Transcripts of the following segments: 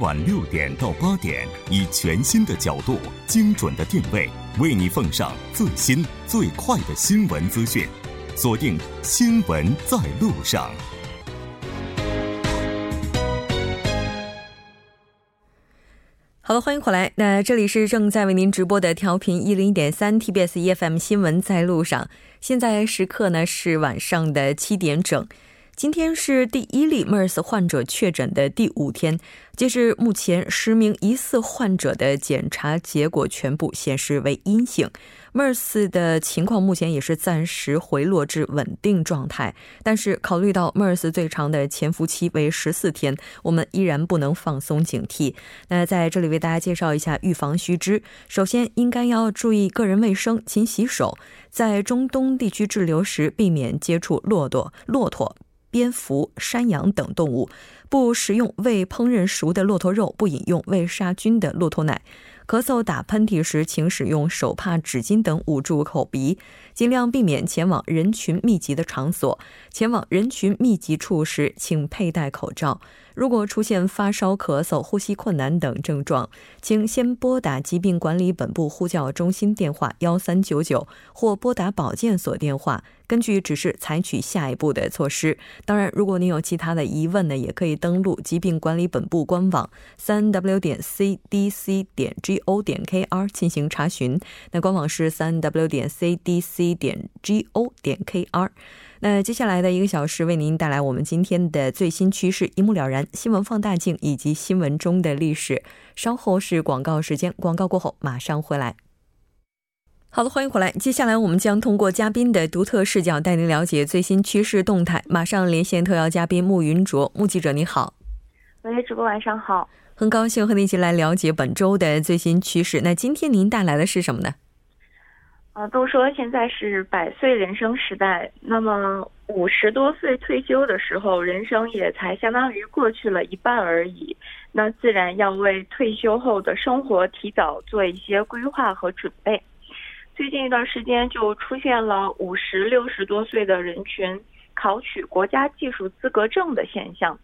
晚六点到八点，以全新的角度、精准的定位，为你奉上最新最快的新闻资讯。锁定《新闻在路上》。好了，欢迎回来。那这里是正在为您直播的调频一零点三 TBS EFM《新闻在路上》。现在时刻呢是晚上的七点整。今天是第一例 MERS 患者确诊的第五天，截至目前，十名疑似患者的检查结果全部显示为阴性。MERS 的情况目前也是暂时回落至稳定状态，但是考虑到 MERS 最长的潜伏期为十四天，我们依然不能放松警惕。那在这里为大家介绍一下预防须知：首先，应该要注意个人卫生，勤洗手；在中东地区滞留时，避免接触骆驼、骆驼。蝙蝠、山羊等动物，不食用未烹饪熟的骆驼肉，不饮用未杀菌的骆驼奶。咳嗽、打喷嚏时，请使用手帕、纸巾等捂住口鼻，尽量避免前往人群密集的场所。前往人群密集处时，请佩戴口罩。如果出现发烧、咳嗽、呼吸困难等症状，请先拨打疾病管理本部呼叫中心电话幺三九九，或拨打保健所电话，根据指示采取下一步的措施。当然，如果您有其他的疑问呢，也可以登录疾病管理本部官网三 w 点 cdc 点 go 点 kr 进行查询。那官网是三 w 点 cdc 点 go 点 kr。那接下来的一个小时，为您带来我们今天的最新趋势，一目了然，新闻放大镜以及新闻中的历史。稍后是广告时间，广告过后马上回来。好的，欢迎回来。接下来我们将通过嘉宾的独特视角，带您了解最新趋势动态。马上连线特邀嘉宾穆云卓，穆记者你好。喂，主播晚上好。很高兴和您一起来了解本周的最新趋势。那今天您带来的是什么呢？啊，都说现在是百岁人生时代，那么五十多岁退休的时候，人生也才相当于过去了一半而已。那自然要为退休后的生活提早做一些规划和准备。最近一段时间就出现了五十六十多岁的人群考取国家技术资格证的现象，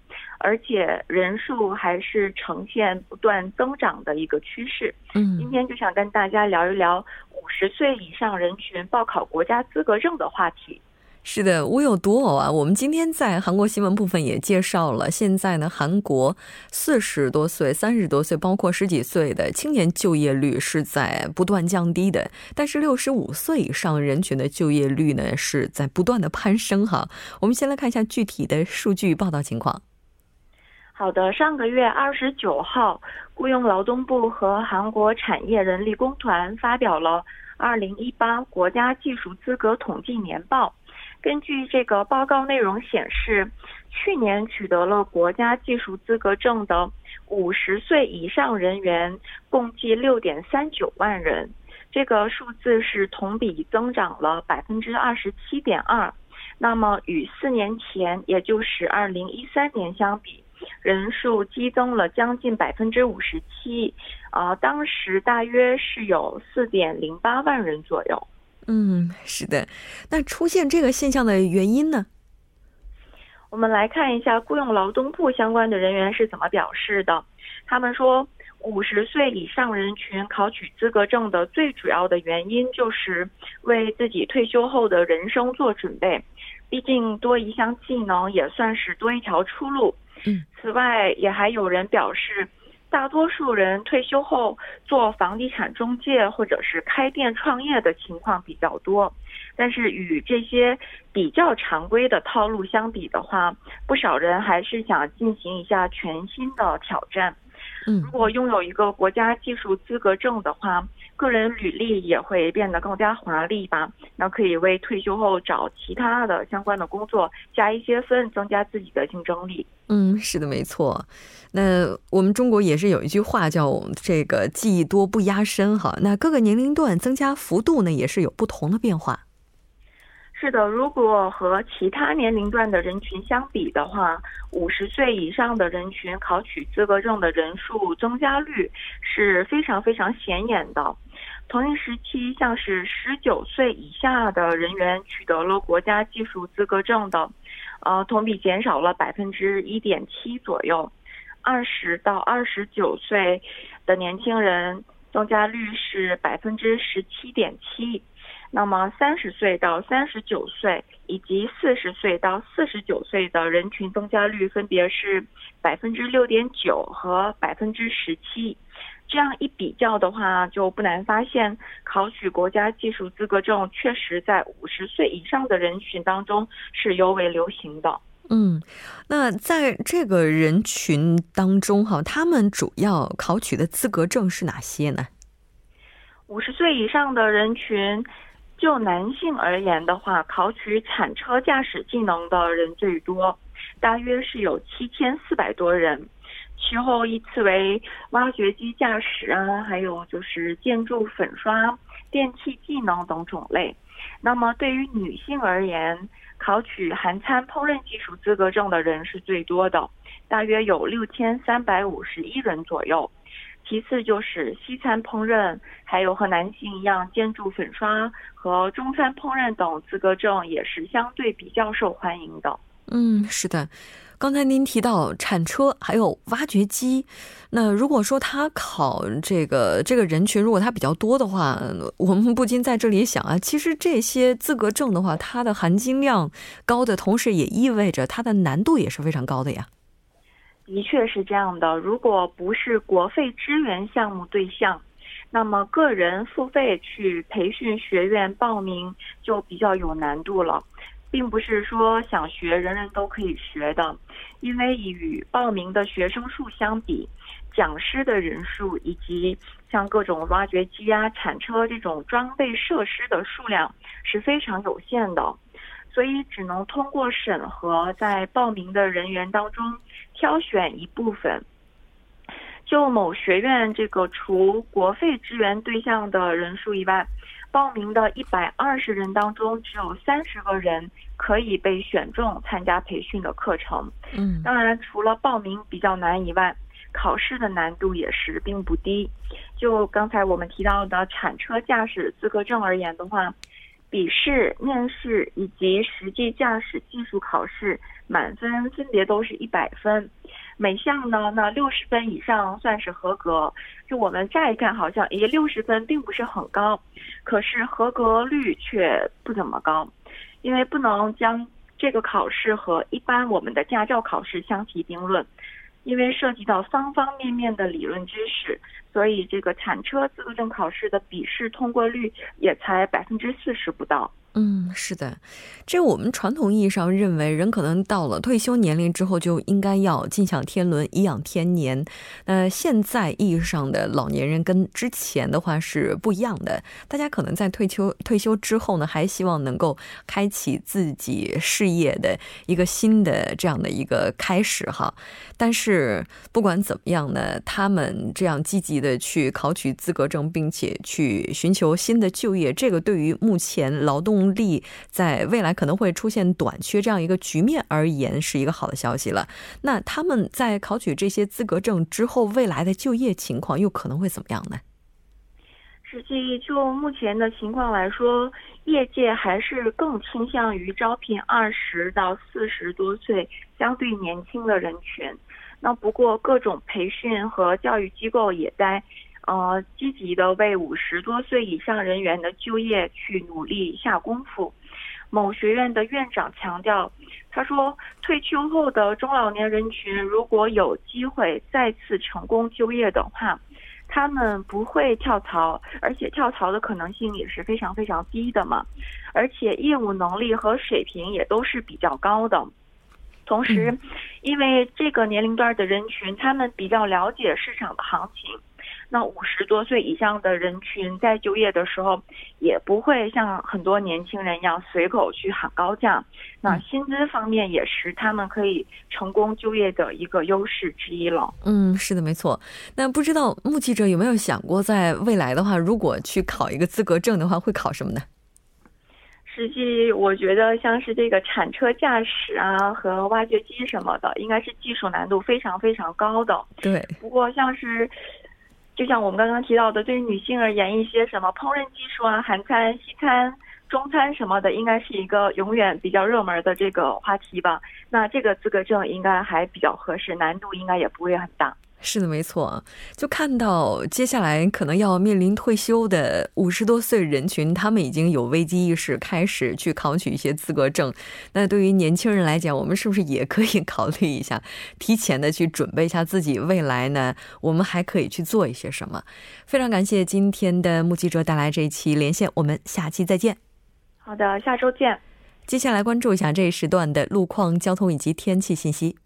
而且人数还是呈现不断增长的一个趋势。嗯，今天就想跟大家聊一聊。五十岁以上人群报考国家资格证的话题，是的，我有独偶啊。我们今天在韩国新闻部分也介绍了，现在呢，韩国四十多岁、三十多岁，包括十几岁的青年就业率是在不断降低的，但是六十五岁以上人群的就业率呢是在不断的攀升哈。我们先来看一下具体的数据报道情况。好的，上个月二十九号，雇佣劳动部和韩国产业人力工团发表了二零一八国家技术资格统计年报。根据这个报告内容显示，去年取得了国家技术资格证的五十岁以上人员共计六点三九万人，这个数字是同比增长了百分之二十七点二。那么与四年前，也就是二零一三年相比，人数激增了将近百分之五十七，啊，当时大约是有四点零八万人左右。嗯，是的。那出现这个现象的原因呢？我们来看一下雇佣劳动部相关的人员是怎么表示的。他们说，五十岁以上人群考取资格证的最主要的原因就是为自己退休后的人生做准备，毕竟多一项技能也算是多一条出路。此外，也还有人表示，大多数人退休后做房地产中介或者是开店创业的情况比较多。但是与这些比较常规的套路相比的话，不少人还是想进行一下全新的挑战。嗯，如果拥有一个国家技术资格证的话，个人履历也会变得更加华丽吧？那可以为退休后找其他的相关的工作加一些分，增加自己的竞争力。嗯，是的，没错。那我们中国也是有一句话叫“这个技多不压身”哈。那各个年龄段增加幅度呢，也是有不同的变化。是的，如果和其他年龄段的人群相比的话，五十岁以上的人群考取资格证的人数增加率是非常非常显眼的。同一时期，像是十九岁以下的人员取得了国家技术资格证的，呃，同比减少了百分之一点七左右。二十到二十九岁的年轻人增加率是百分之十七点七。那么三十岁到三十九岁以及四十岁到四十九岁的人群增加率分别是百分之六点九和百分之十七。这样一比较的话，就不难发现，考取国家技术资格证确实在五十岁以上的人群当中是尤为流行的。嗯，那在这个人群当中哈，他们主要考取的资格证是哪些呢？五十岁以上的人群。就男性而言的话，考取铲车驾驶技能的人最多，大约是有七千四百多人，其后依次为挖掘机驾驶啊，还有就是建筑粉刷、电气技能等种类。那么对于女性而言，考取韩餐烹饪技术资格证的人是最多的，大约有六千三百五十一人左右。其次就是西餐烹饪，还有和男性一样建筑粉刷和中餐烹饪等资格证也是相对比较受欢迎的。嗯，是的。刚才您提到铲车还有挖掘机，那如果说他考这个这个人群如果他比较多的话，我们不禁在这里想啊，其实这些资格证的话，它的含金量高的同时，也意味着它的难度也是非常高的呀。的确是这样的，如果不是国费支援项目对象，那么个人付费去培训学院报名就比较有难度了，并不是说想学人人都可以学的，因为与报名的学生数相比，讲师的人数以及像各种挖掘机啊、铲车这种装备设施的数量是非常有限的。所以只能通过审核，在报名的人员当中挑选一部分。就某学院这个除国费支援对象的人数以外，报名的一百二十人当中，只有三十个人可以被选中参加培训的课程。嗯，当然，除了报名比较难以外，考试的难度也是并不低。就刚才我们提到的铲车驾驶资格证而言的话。笔试、面试以及实际驾驶技术考试，满分分别都是一百分。每项呢，那六十分以上算是合格。就我们乍一看，好像诶，六十分并不是很高，可是合格率却不怎么高，因为不能将这个考试和一般我们的驾照考试相提并论。因为涉及到方方面面的理论知识，所以这个铲车资格证考试的笔试通过率也才百分之四十不到。嗯，是的，这我们传统意义上认为，人可能到了退休年龄之后，就应该要尽享天伦，颐养天年。那现在意义上的老年人跟之前的话是不一样的。大家可能在退休退休之后呢，还希望能够开启自己事业的一个新的这样的一个开始哈。但是不管怎么样呢，他们这样积极的去考取资格证，并且去寻求新的就业，这个对于目前劳动。力在未来可能会出现短缺这样一个局面而言，是一个好的消息了。那他们在考取这些资格证之后，未来的就业情况又可能会怎么样呢？实际就目前的情况来说，业界还是更倾向于招聘二十到四十多岁相对年轻的人群。那不过各种培训和教育机构也在。呃，积极的为五十多岁以上人员的就业去努力下功夫。某学院的院长强调，他说，退休后的中老年人群如果有机会再次成功就业的话，他们不会跳槽，而且跳槽的可能性也是非常非常低的嘛。而且业务能力和水平也都是比较高的。同时，因为这个年龄段的人群，他们比较了解市场的行情。那五十多岁以上的人群在就业的时候，也不会像很多年轻人一样随口去喊高价。那薪资方面也是他们可以成功就业的一个优势之一了。嗯，是的，没错。那不知道目击者有没有想过，在未来的话，如果去考一个资格证的话，会考什么呢？实际我觉得，像是这个铲车驾驶啊和挖掘机什么的，应该是技术难度非常非常高的。对。不过像是。就像我们刚刚提到的，对于女性而言，一些什么烹饪技术啊、韩餐、西餐、中餐什么的，应该是一个永远比较热门的这个话题吧。那这个资格证应该还比较合适，难度应该也不会很大。是的，没错。就看到接下来可能要面临退休的五十多岁人群，他们已经有危机意识，开始去考取一些资格证。那对于年轻人来讲，我们是不是也可以 考虑一下，提前的去准备一下自己未来呢？我们还可以去做一些什么？非常感谢今天的目击者带来这一期连线，我们下期再见。好的，下周见。接下来关注一下这一时段的路况、交通以及天气信息。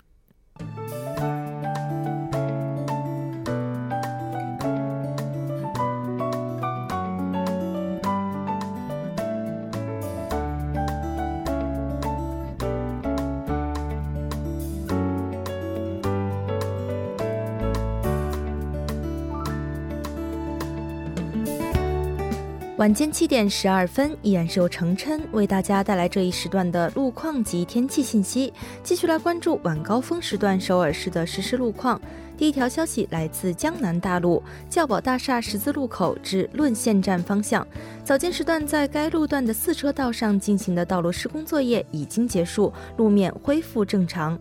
晚间七点十二分，依然是由程琛为大家带来这一时段的路况及天气信息。继续来关注晚高峰时段首尔市的实时路况。第一条消息来自江南大路教宝大厦十字路口至论线站方向，早间时段在该路段的四车道上进行的道路施工作业已经结束，路面恢复正常。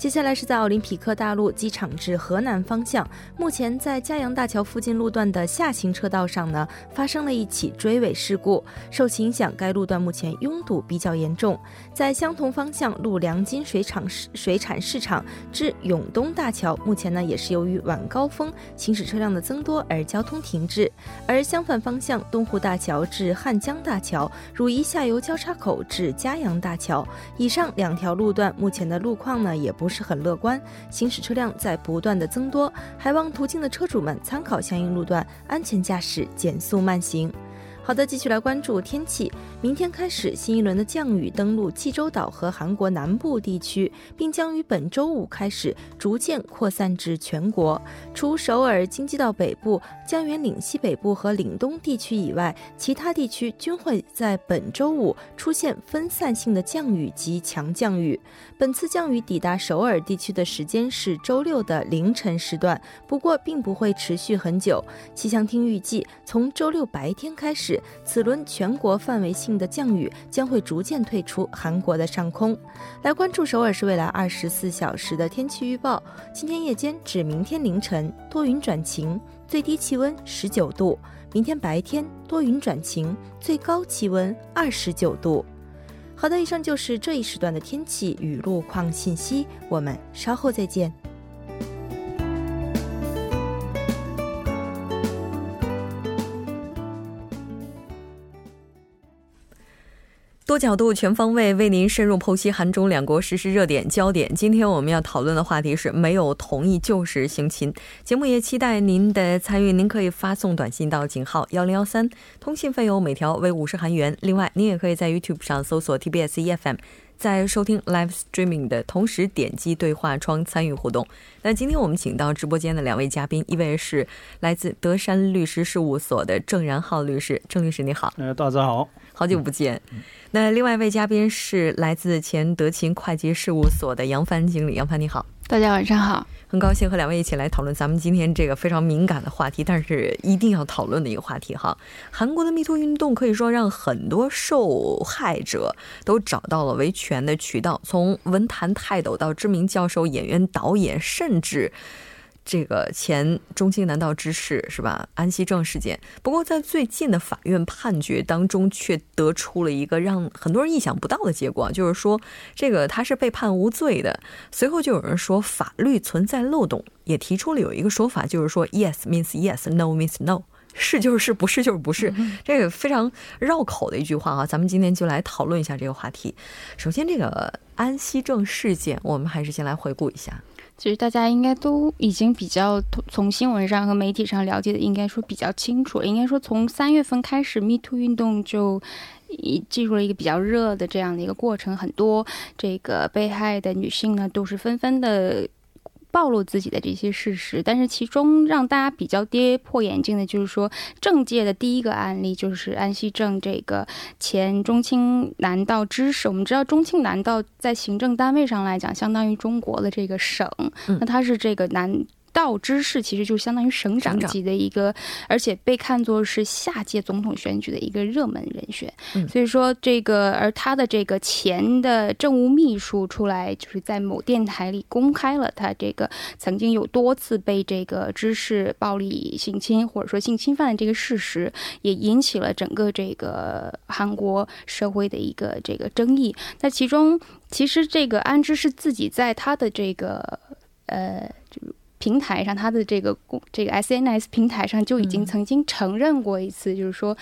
接下来是在奥林匹克大陆机场至河南方向，目前在嘉阳大桥附近路段的下行车道上呢，发生了一起追尾事故，受其影响，该路段目前拥堵比较严重。在相同方向路良金水厂水产市场至永东大桥，目前呢也是由于晚高峰行驶车辆的增多而交通停滞。而相反方向东湖大桥至汉江大桥、汝宜下游交叉口至嘉阳大桥，以上两条路段目前的路况呢也不。是很乐观，行驶车辆在不断的增多，还望途经的车主们参考相应路段，安全驾驶，减速慢行。好的，继续来关注天气。明天开始，新一轮的降雨登陆济州岛和韩国南部地区，并将于本周五开始逐渐扩散至全国。除首尔、京畿道北部、江原岭西北部和岭东地区以外，其他地区均会在本周五出现分散性的降雨及强降雨。本次降雨抵达首尔地区的时间是周六的凌晨时段，不过并不会持续很久。气象厅预计，从周六白天开始。此轮全国范围性的降雨将会逐渐退出韩国的上空。来关注首尔市未来二十四小时的天气预报：今天夜间至明天凌晨多云转晴，最低气温十九度；明天白天多云转晴，最高气温二十九度。好的，以上就是这一时段的天气与路况信息，我们稍后再见。多角度、全方位为您深入剖析韩中两国实时热点焦点。今天我们要讨论的话题是没有同意就是性侵。节目也期待您的参与，您可以发送短信到井号幺零幺三，通信费用每条为五十韩元。另外，您也可以在 YouTube 上搜索 TBS EFM。在收听 live streaming 的同时，点击对话窗参与互动。那今天我们请到直播间的两位嘉宾，一位是来自德山律师事务所的郑然浩律师，郑律师你好。呃，大家好，好久不见。那另外一位嘉宾是来自前德勤会计事务所的杨帆经理，杨帆你好。大家晚上好，很高兴和两位一起来讨论咱们今天这个非常敏感的话题，但是一定要讨论的一个话题哈。韩国的密 o 运动可以说让很多受害者都找到了维权的渠道，从文坛泰斗到知名教授、演员、导演，甚至。这个前中青南道知事是吧？安熙正事件。不过在最近的法院判决当中，却得出了一个让很多人意想不到的结果，就是说这个他是被判无罪的。随后就有人说法律存在漏洞，也提出了有一个说法，就是说 yes means yes，no means no，是就是是，不是就是不是。这个非常绕口的一句话啊，咱们今天就来讨论一下这个话题。首先，这个安熙正事件，我们还是先来回顾一下。其实大家应该都已经比较从新闻上和媒体上了解的，应该说比较清楚。应该说从三月份开始，Me Too 运动就已进入了一个比较热的这样的一个过程，很多这个被害的女性呢，都是纷纷的。暴露自己的这些事实，但是其中让大家比较跌破眼镜的，就是说政界的第一个案例就是安熙正这个前中青南道知事。我们知道中青南道在行政单位上来讲，相当于中国的这个省，那他是这个南。道知事其实就相当于省长级的一个，而且被看作是下届总统选举的一个热门人选。所以说这个，而他的这个前的政务秘书出来，就是在某电台里公开了他这个曾经有多次被这个知识暴力性侵或者说性侵犯的这个事实，也引起了整个这个韩国社会的一个这个争议。那其中，其实这个安知是自己在他的这个呃。平台上，他的这个公这个 SNS 平台上就已经曾经承认过一次，就是说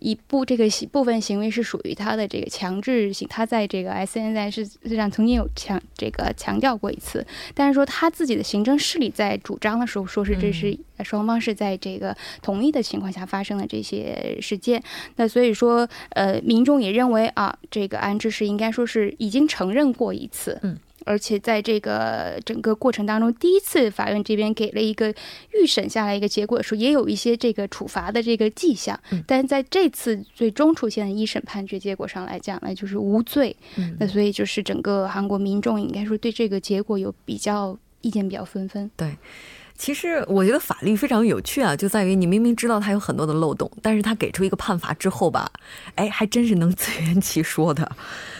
一部这个部分行为是属于他的这个强制性，他在这个 SNS 上曾经有强这个强调过一次，但是说他自己的行政势力在主张的时候，说是这是双方是在这个同意的情况下发生的这些事件，那所以说呃，民众也认为啊，这个安置是应该说是已经承认过一次，嗯。而且在这个整个过程当中，第一次法院这边给了一个预审下来一个结果的时候，也有一些这个处罚的这个迹象。但是在这次最终出现的一审判决结果上来讲呢，就是无罪。那所以就是整个韩国民众应该说对这个结果有比较意见比较纷纷。对。其实我觉得法律非常有趣啊，就在于你明明知道它有很多的漏洞，但是他给出一个判罚之后吧，哎，还真是能 自圆其说的。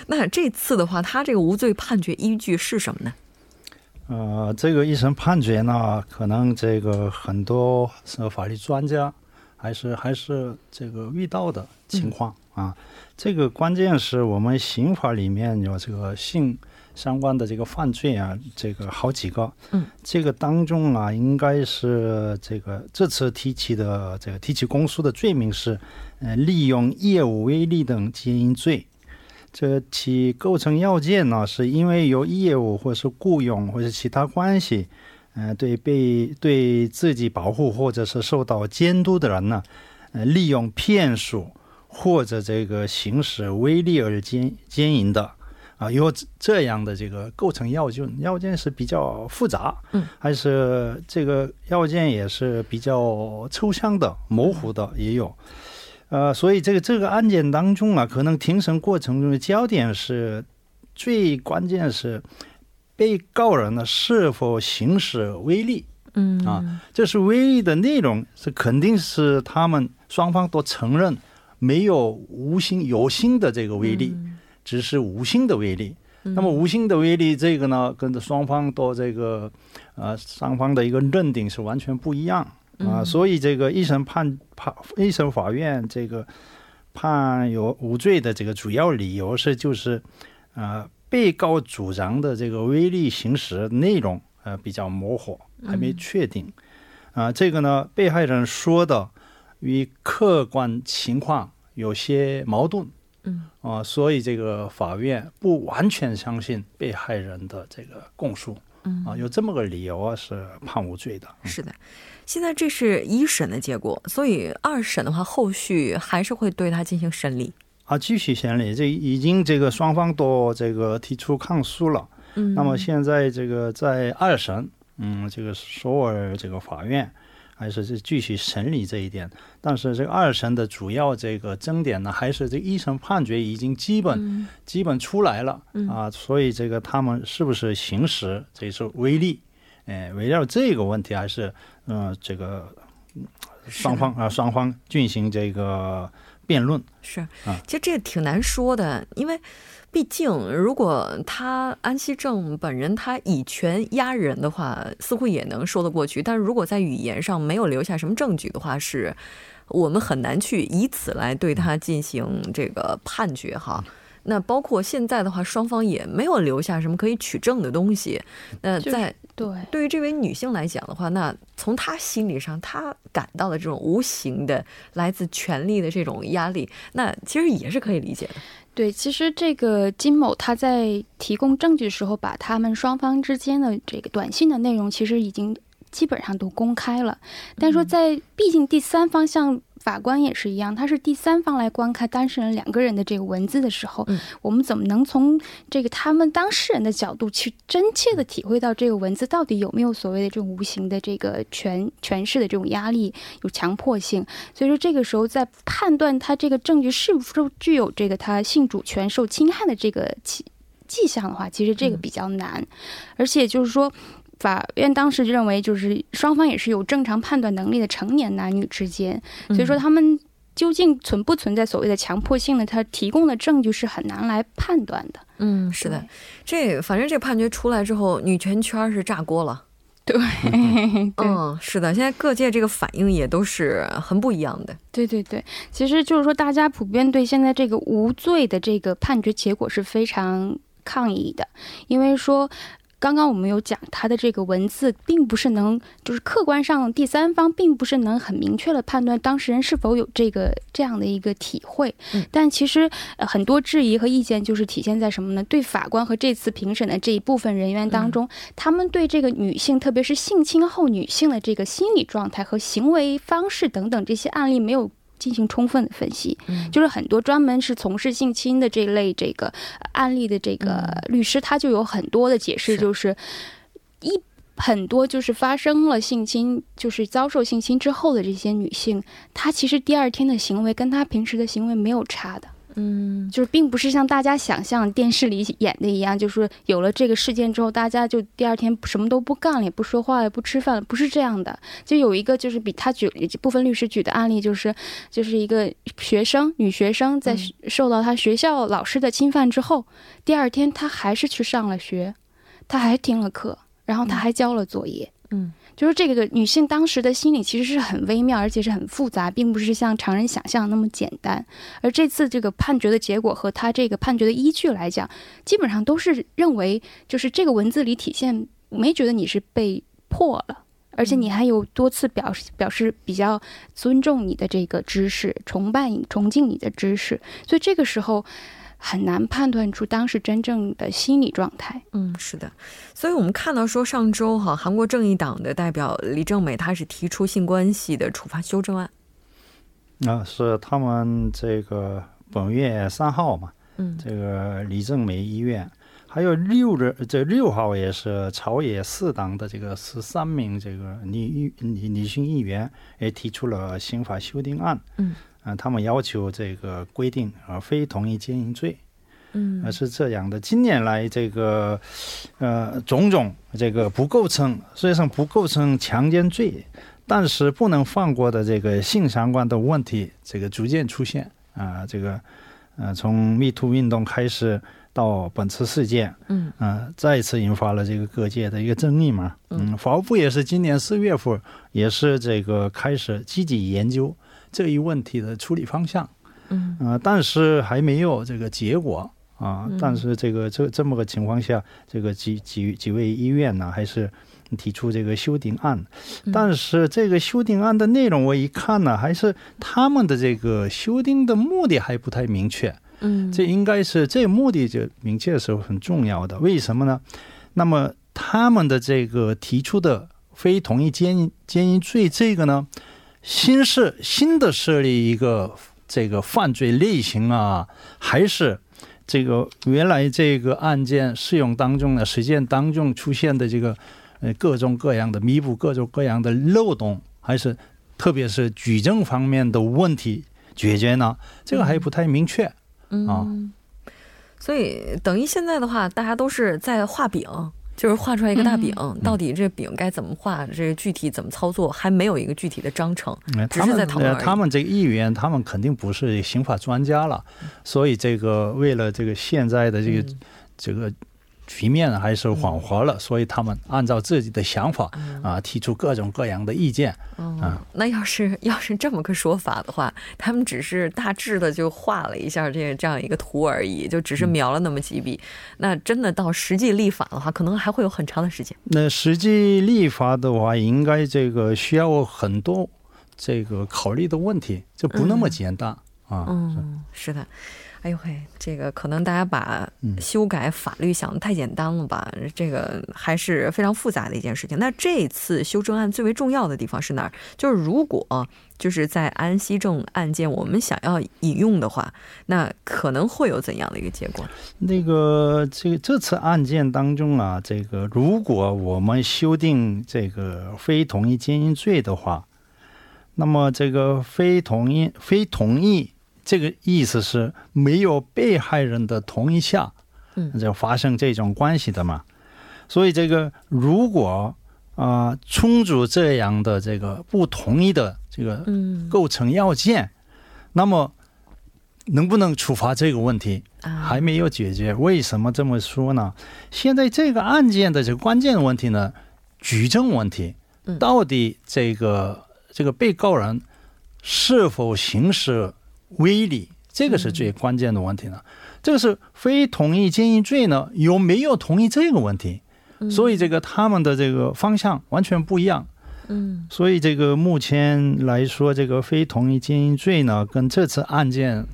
那这次的话，他这个无罪判决依据是什么呢？呃，这个一审判决呢，可能这个很多是法律专家还是还是这个遇到的情况啊。这个关键是我们刑法里面有这个性。相关的这个犯罪啊，这个好几个，嗯，这个当中啊，应该是这个这次提起的这个提起公诉的罪名是，呃，利用业务威力等经营罪。这其构成要件呢，是因为由业务或是雇佣或者其他关系，呃，对被对自己保护或者是受到监督的人呢，呃，利用骗术或者这个行使威力而奸奸淫的。啊，有这样的这个构成要件，要件是比较复杂，嗯，还是这个要件也是比较抽象的、模糊的也有，呃，所以这个这个案件当中啊，可能庭审过程中的焦点是最关键是被告人呢是否行使威力，嗯啊，这是威力的内容是肯定是他们双方都承认没有无心有心的这个威力。只是无心的威力，那么无心的威力这个呢，跟着双方都这个，呃，双方的一个认定是完全不一样。啊，所以这个一审判判一审法院这个判有无罪的这个主要理由是就是，呃，被告主张的这个威力行使内容呃比较模糊，还没确定。啊，这个呢，被害人说的与客观情况有些矛盾。嗯啊，所以这个法院不完全相信被害人的这个供述，嗯啊，有这么个理由啊，是判无罪的。是的，现在这是一审的结果，所以二审的话，后续还是会对他进行审理啊，继续审理。这已经这个双方都这个提出抗诉了，嗯，那么现在这个在二审，嗯，这个首尔这个法院。还是是继续审理这一点，但是这个二审的主要这个争点呢，还是这一审判决已经基本基本出来了啊，所以这个他们是不是行使这是威力？哎，围绕这个问题，还是嗯，这个双方啊，双方进行这个辩论是啊，其实这挺难说的，因为。毕竟，如果他安西正本人他以权压人的话，似乎也能说得过去。但是如果在语言上没有留下什么证据的话，是我们很难去以此来对他进行这个判决哈。那包括现在的话，双方也没有留下什么可以取证的东西。那在对对于这位女性来讲的话，那从她心理上，她感到的这种无形的来自权力的这种压力，那其实也是可以理解的。对，其实这个金某他在提供证据的时候，把他们双方之间的这个短信的内容，其实已经基本上都公开了。但是说，在毕竟第三方向。法官也是一样，他是第三方来观看当事人两个人的这个文字的时候，我们怎么能从这个他们当事人的角度去真切的体会到这个文字到底有没有所谓的这种无形的这个权权势的这种压力，有强迫性？所以说这个时候在判断他这个证据是不是具有这个他性主权受侵害的这个迹迹象的话，其实这个比较难，而且就是说。法院当时认为，就是双方也是有正常判断能力的成年男女之间，所以说他们究竟存不存在所谓的强迫性呢？他提供的证据是很难来判断的。嗯，是的，这反正这判决出来之后，女权圈是炸锅了。对，嗯，是的，现在各界这个反应也都是很不一样的。对对对，其实就是说，大家普遍对现在这个无罪的这个判决结果是非常抗议的，因为说。刚刚我们有讲，它的这个文字并不是能，就是客观上第三方并不是能很明确的判断当事人是否有这个这样的一个体会。嗯，但其实很多质疑和意见就是体现在什么呢？对法官和这次评审的这一部分人员当中，他们对这个女性，特别是性侵后女性的这个心理状态和行为方式等等这些案例没有。进行充分的分析，就是很多专门是从事性侵的这类这个案例的这个律师，他就有很多的解释，就是一很多就是发生了性侵，就是遭受性侵之后的这些女性，她其实第二天的行为跟她平时的行为没有差的。嗯，就是并不是像大家想象电视里演的一样，就是有了这个事件之后，大家就第二天什么都不干了，也不说话，也不吃饭了，不是这样的。就有一个就是比他举部分律师举的案例，就是就是一个学生女学生在受到他学校老师的侵犯之后，第二天她还是去上了学，她还听了课，然后她还交了作业。嗯。就是这个女性当时的心理其实是很微妙，而且是很复杂，并不是像常人想象那么简单。而这次这个判决的结果和他这个判决的依据来讲，基本上都是认为，就是这个文字里体现没觉得你是被迫了，而且你还有多次表示表示比较尊重你的这个知识，崇拜你、崇敬你的知识，所以这个时候。很难判断出当时真正的心理状态。嗯，是的，所以我们看到说上周哈，韩国正义党的代表李正美，他是提出性关系的处罚修正案。啊，是他们这个本月三号嘛，嗯，这个李正美医院，还有六日这六号也是朝野四党的这个十三名这个女女女性议员也提出了刑法修订案。嗯。啊，他们要求这个规定啊，非同意奸淫罪，嗯，而是这样的。近年来，这个呃，种种这个不构成，实际上不构成强奸罪，但是不能放过的这个性相关的问题，这个逐渐出现啊。这个呃，从 Me Too 运动开始到本次事件，嗯，啊，再次引发了这个各界的一个争议嘛。嗯，法务部也是今年四月份也是这个开始积极研究。这一问题的处理方向，嗯啊，但是还没有这个结果啊。但是这个这这么个情况下，这个几几几位医院呢，还是提出这个修订案。但是这个修订案的内容，我一看呢，还是他们的这个修订的目的还不太明确。嗯，这应该是这目的就明确的时候很重要的。为什么呢？那么他们的这个提出的非同意奸淫奸淫罪这个呢？新设新的设立一个这个犯罪类型啊，还是这个原来这个案件适用当中的实践当中出现的这个呃各种各样的弥补各种各样的漏洞，还是特别是举证方面的问题解决呢？这个还不太明确啊。所以等于现在的话，大家都是在画饼。就是画出来一个大饼，到底这饼该怎么画，这个具体怎么操作，还没有一个具体的章程，只是在讨论他们这个议员，他们肯定不是刑法专家了，所以这个为了这个现在的这个这个。局面还是缓和了，所以他们按照自己的想法啊，提出各种各样的意见。啊，那要是要是这么个说法的话，他们只是大致的就画了一下这这样一个图而已，就只是描了那么几笔。那真的到实际立法的话，可能还会有很长的时间。那实际立法的话，应该这个需要很多这个考虑的问题，就不那么简单啊。嗯，是的。哎呦嘿，这个可能大家把修改法律想的太简单了吧？这个还是非常复杂的一件事情。那这次修正案最为重要的地方是哪儿？就是如果就是在安息证案件，我们想要引用的话，那可能会有怎样的一个结果？那个这个这次案件当中啊，这个如果我们修订这个非同意奸淫罪的话，那么这个非同意非同意。这个意思是没有被害人的同意下，嗯，就发生这种关系的嘛。所以这个如果啊、充足这样的这个不同意的这个嗯构成要件，那么能不能处罚这个问题啊还没有解决。为什么这么说呢？现在这个案件的这个关键问题呢，举证问题嗯，到底这个这个被告人是否行使威力，这个是最关键的问题呢。这个是非同意经营罪呢，有没有同意这个问题？所以这个他们的这个方向完全不一样。嗯所以这个目前来说，这个非同意经营罪呢，跟这次案件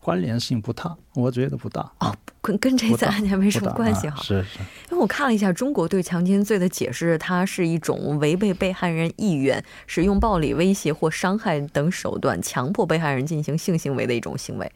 关联性不大，我觉得不大。哦，跟跟这次案件没什么关系哈。啊是是，因为我看了一下中国对强奸罪的解释，它是一种违背被害人意愿，使用暴力、威胁或伤害等手段强迫被害人进行性行为的一种行为。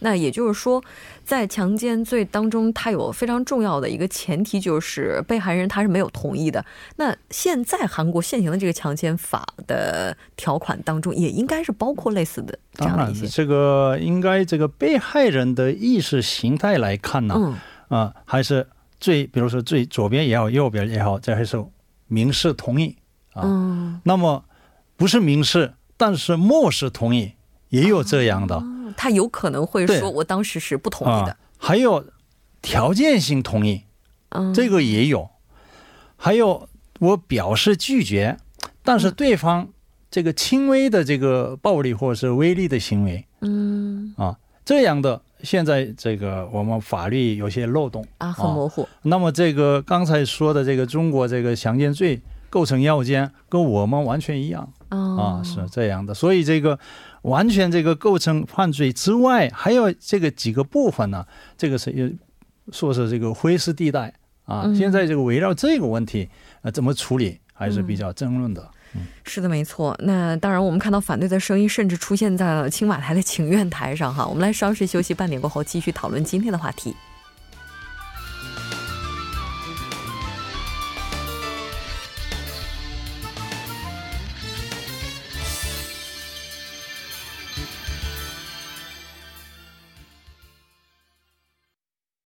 那也就是说，在强奸罪当中，它有非常重要的一个前提，就是被害人他是没有同意的。那现在韩国现行的这个强奸法的条款当中，也应该是包括类似的这样的一些，这个应该这个被害人的意识形态来看呢，嗯。啊、还是最，比如说最左边也好，右边也好，这还是明示同意啊。嗯，那么不是明示，但是漠视同意，也有这样的。哦他有可能会说，我当时是不同意的。啊，，还有条件性同意，嗯，这个也有，还有我表示拒绝，但是对方这个轻微的这个暴力或者是威力的行为嗯。啊，这样的现在这个我们法律有些漏洞啊，很模糊，那么这个刚才说的这个中国这个强奸罪构成要件跟我们完全一样哦啊，是这样的，所以这个完全这个构成犯罪之外，还有这个几个部分呢，这个是也说是这个灰色地带啊。嗯现在这个围绕这个问题呃怎么处理，还是比较争论的。是的，没错。那当然，我们看到反对的声音甚至出现在了青瓦台的请愿台上哈。我们来稍事休息，半点过后继续讨论今天的话题。